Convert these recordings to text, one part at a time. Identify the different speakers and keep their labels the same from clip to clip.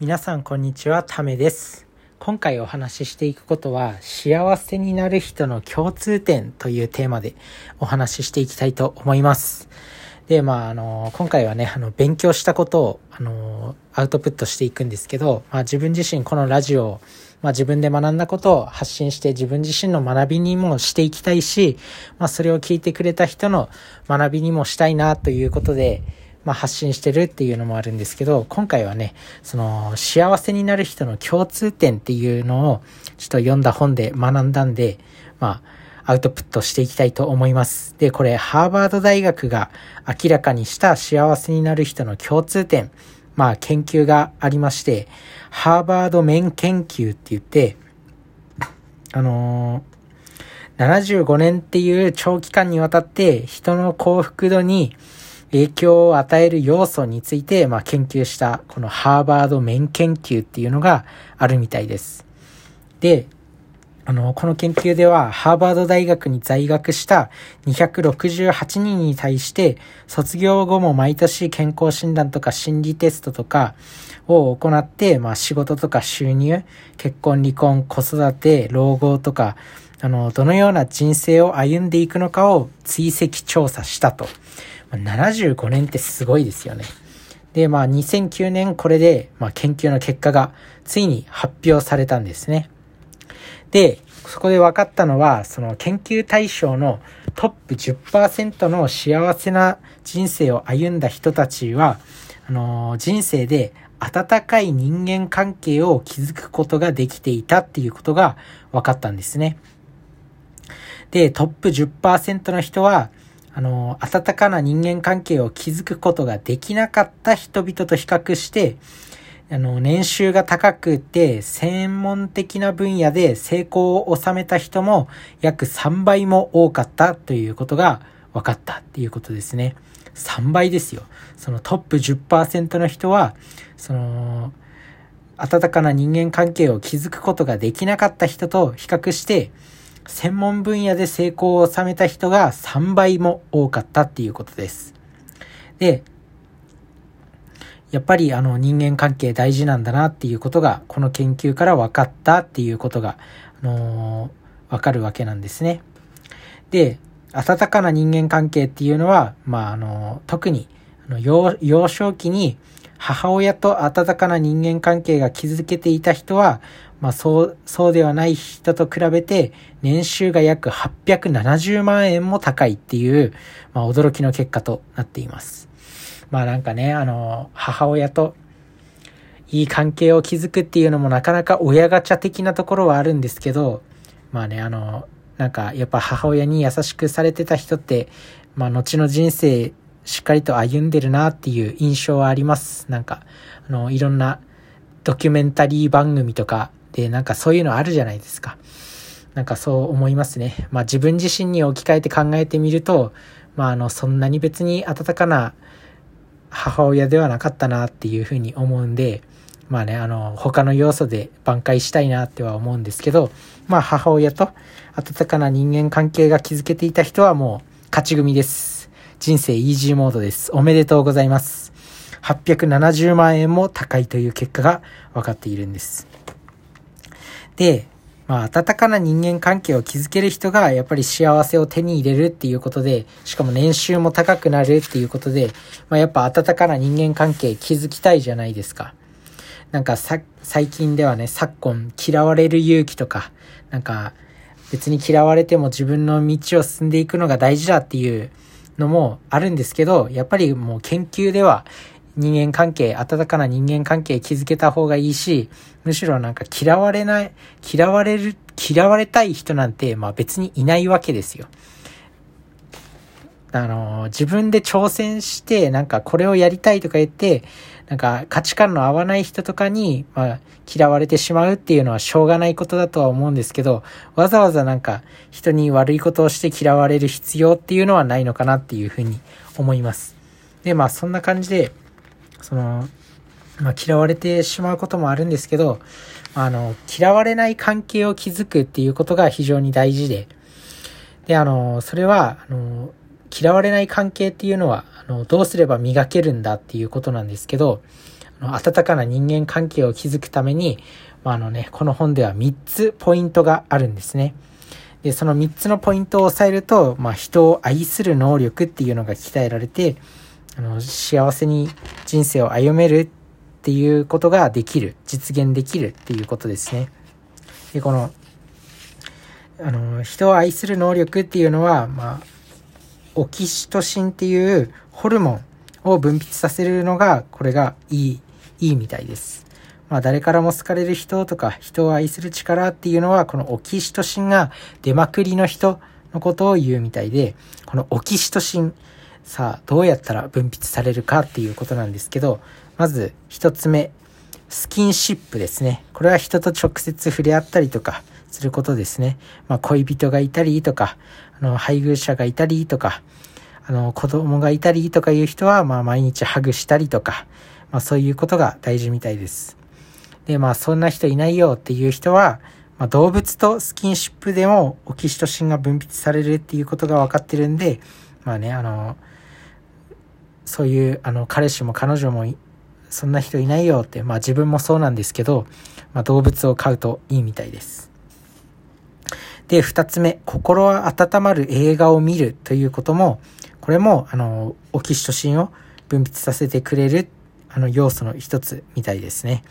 Speaker 1: 皆さんこんにちは、ためです。今回お話ししていくことは、幸せになる人の共通点というテーマでお話ししていきたいと思います。で、まあ、あの、今回はね、あの、勉強したことを、あの、アウトプットしていくんですけど、まあ、自分自身このラジオ、まあ、自分で学んだことを発信して自分自身の学びにもしていきたいし、まあ、それを聞いてくれた人の学びにもしたいなということで、まあ、発信してるっていうのもあるんですけど、今回はね、その幸せになる人の共通点っていうのをちょっと読んだ本で学んだんで、まあ、アウトプットしていきたいと思います。で、これ、ハーバード大学が明らかにした幸せになる人の共通点、まあ、研究がありまして、ハーバード面研究って言って、あのー75年っていう長期間にわたって人の幸福度に影響を与える要素について、まあ、研究した、このハーバード面研究っていうのがあるみたいです。で、あの、この研究では、ハーバード大学に在学した268人に対して、卒業後も毎年健康診断とか心理テストとかを行って、まあ、仕事とか収入、結婚、離婚、子育て、老後とか、あの、どのような人生を歩んでいくのかを追跡調査したと。75年ってすごいですよね。で、まあ2009年これで、まあ、研究の結果がついに発表されたんですね。で、そこで分かったのは、その研究対象のトップ10%の幸せな人生を歩んだ人たちは、あの人生で温かい人間関係を築くことができていたっていうことが分かったんですね。で、トップ10%の人は、あの、温かな人間関係を築くことができなかった人々と比較して、あの、年収が高くて、専門的な分野で成功を収めた人も約3倍も多かったということが分かったっていうことですね。3倍ですよ。そのトップ10%の人は、その、温かな人間関係を築くことができなかった人と比較して、専門分野で成功を収めた人が3倍も多かったっていうことです。で、やっぱりあの人間関係大事なんだなっていうことがこの研究から分かったっていうことが、あのー、分かるわけなんですね。で、温かな人間関係っていうのは、まあ、あの、特にあの幼少期に母親と温かな人間関係が築けていた人は、まあそう、そうではない人と比べて年収が約870万円も高いっていう、まあ驚きの結果となっています。まあなんかね、あの、母親といい関係を築くっていうのもなかなか親ガチャ的なところはあるんですけど、まあね、あの、なんかやっぱ母親に優しくされてた人って、まあ後の人生しっかりと歩んでるなっていう印象はあります。なんか、あの、いろんなドキュメンタリー番組とかでなんかそういうのあるじゃないですか。なんかそう思いますね。まあ自分自身に置き換えて考えてみると、まああの、そんなに別に温かな母親ではなかったなっていうふうに思うんで、まあね、あの、他の要素で挽回したいなっては思うんですけど、まあ母親と温かな人間関係が築けていた人はもう勝ち組です。人生イージーモードです。おめでとうございます。870万円も高いという結果が分かっているんです。で、まあ、温かな人間関係を築ける人が、やっぱり幸せを手に入れるっていうことで、しかも年収も高くなるっていうことで、まあ、やっぱ温かな人間関係築きたいじゃないですか。なんかさ、最近ではね、昨今、嫌われる勇気とか、なんか、別に嫌われても自分の道を進んでいくのが大事だっていうのもあるんですけど、やっぱりもう研究では、人間関係、温かな人間関係築けた方がいいし、むしろなんか嫌われない、嫌われる、嫌われたい人なんて、まあ別にいないわけですよ。あの、自分で挑戦して、なんかこれをやりたいとか言って、なんか価値観の合わない人とかに、まあ嫌われてしまうっていうのはしょうがないことだとは思うんですけど、わざわざなんか人に悪いことをして嫌われる必要っていうのはないのかなっていうふうに思います。で、まあそんな感じで、その、まあ、嫌われてしまうこともあるんですけど、あの、嫌われない関係を築くっていうことが非常に大事で、で、あの、それは、あの、嫌われない関係っていうのは、あの、どうすれば磨けるんだっていうことなんですけど、あの温かな人間関係を築くために、まあ、あのね、この本では3つポイントがあるんですね。で、その3つのポイントを押さえると、まあ、人を愛する能力っていうのが鍛えられて、あの、幸せに人生を歩めるっていうことができる、実現できるっていうことですね。で、この、あの、人を愛する能力っていうのは、まあ、オキシトシンっていうホルモンを分泌させるのが、これがいい、いいみたいです。まあ誰からも好かれる人とか人を愛する力っていうのはこのオキシトシンが出まくりの人のことを言うみたいで、このオキシトシン、さあどうやったら分泌されるかっていうことなんですけど、まず一つ目、スキンシップですね。これは人と直接触れ合ったりとかすることですね。まあ恋人がいたりとか、あの配偶者がいたりとか、あの子供がいたりとかいう人はまあ毎日ハグしたりとか、まあそういうことが大事みたいです。で、まあそんな人いないよっていう人は、まあ、動物とスキンシップでもオキシトシンが分泌されるっていうことが分かってるんで、まあね、あの、そういう、あの、彼氏も彼女もそんな人いないよって、まあ自分もそうなんですけど、まあ動物を飼うといいみたいです。で、二つ目、心は温まる映画を見るということも、これも、あの、オキシトシンを分泌させてくれる、あの、要素の一つみたいですね。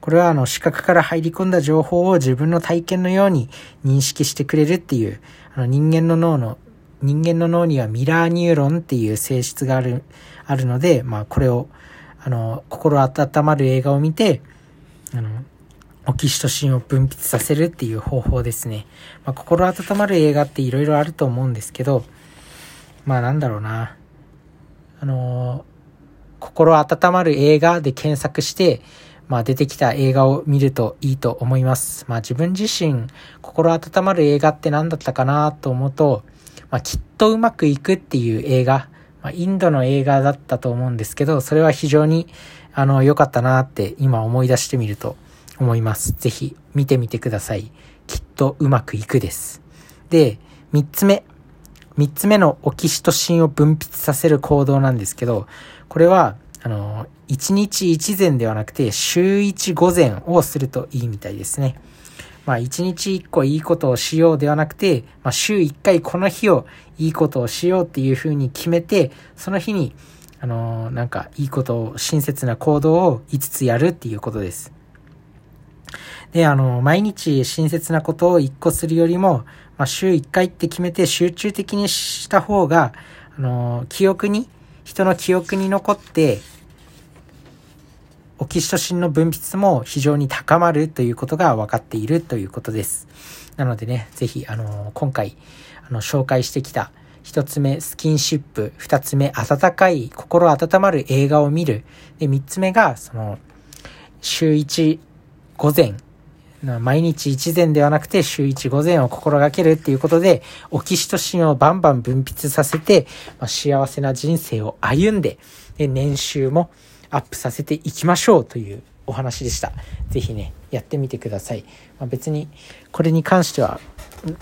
Speaker 1: これはあの視覚から入り込んだ情報を自分の体験のように認識してくれるっていう、あの人間の脳の、人間の脳にはミラーニューロンっていう性質がある、あるので、まあこれを、あの、心温まる映画を見て、あの、オキシトシンを分泌させるっていう方法ですね。まあ、心温まる映画って色々あると思うんですけど、まあなんだろうな。あの、心温まる映画で検索して、まあ出てきた映画を見るといいと思います。まあ自分自身心温まる映画って何だったかなと思うと、まあきっとうまくいくっていう映画、まあインドの映画だったと思うんですけど、それは非常にあの良かったなって今思い出してみると思います。ぜひ見てみてください。きっとうまくいくです。で、三つ目。三つ目のオキシトシンを分泌させる行動なんですけど、これはあの、1日1膳ではなくて、週1午前をするといいみたいですね。まあ、1日1個いいことをしようではなくて、まあ、週1回この日をいいことをしようっていうふうに決めて、その日に、あのー、なんかいいことを、親切な行動を5つやるっていうことです。で、あの、毎日親切なことを1個するよりも、まあ、週1回って決めて集中的にした方が、あの、記憶に人の記憶に残って、オキシトシンの分泌も非常に高まるということが分かっているということです。なのでね、ぜひ、あの、今回、あの、紹介してきた、一つ目、スキンシップ。二つ目、温かい、心温まる映画を見る。で、三つ目が、その、週一午前毎日一膳ではなくて週一午前を心がけるっていうことで、オキシトシンをバンバン分泌させて、まあ、幸せな人生を歩んで、で、年収もアップさせていきましょうというお話でした。ぜひね、やってみてください。まあ、別に、これに関しては、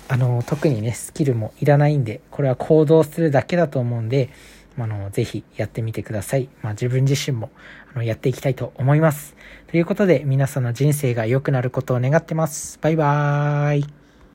Speaker 1: あの、特にね、スキルもいらないんで、これは行動するだけだと思うんで、あの、ぜひやってみてください。まあ自分自身も、あの、やっていきたいと思います。ということで、皆さんの人生が良くなることを願ってます。バイバーイ。